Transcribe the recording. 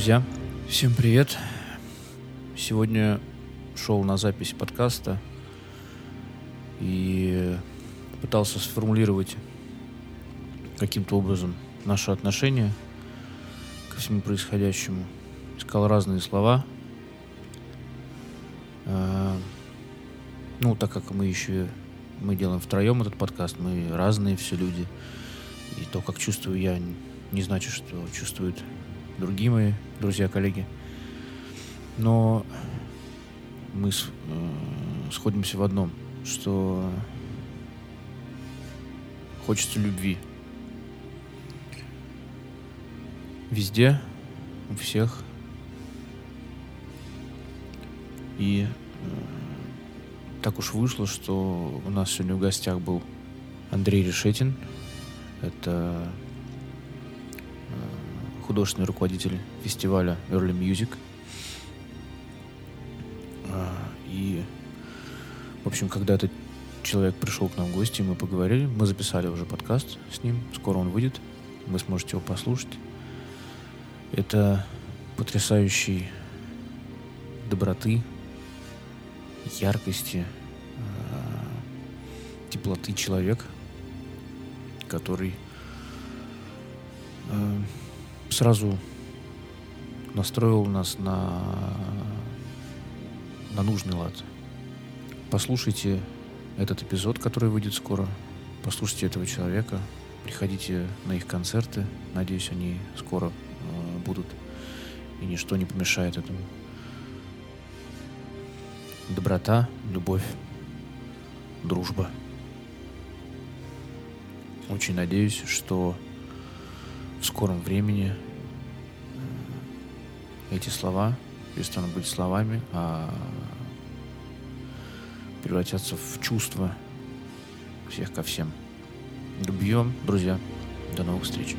друзья! Всем привет! Сегодня шел на запись подкаста и пытался сформулировать каким-то образом наше отношение ко всему происходящему. Искал разные слова. А, ну, так как мы еще мы делаем втроем этот подкаст, мы разные все люди. И то, как чувствую я, не значит, что чувствуют другие мои друзья, коллеги. Но мы с, э, сходимся в одном, что хочется любви. Везде, у всех. И э, так уж вышло, что у нас сегодня в гостях был Андрей Решетин. Это художественный руководитель фестиваля Early Music. А, и, в общем, когда этот человек пришел к нам в гости, мы поговорили, мы записали уже подкаст с ним, скоро он выйдет, вы сможете его послушать. Это потрясающий доброты, яркости, а, теплоты человек, который а, сразу настроил нас на, на нужный лад. Послушайте этот эпизод, который выйдет скоро. Послушайте этого человека. Приходите на их концерты. Надеюсь, они скоро э, будут. И ничто не помешает этому доброта, любовь, дружба. Очень надеюсь, что в скором времени эти слова перестанут быть словами, а превратятся в чувства всех ко всем. Любьем, друзья. До новых встреч.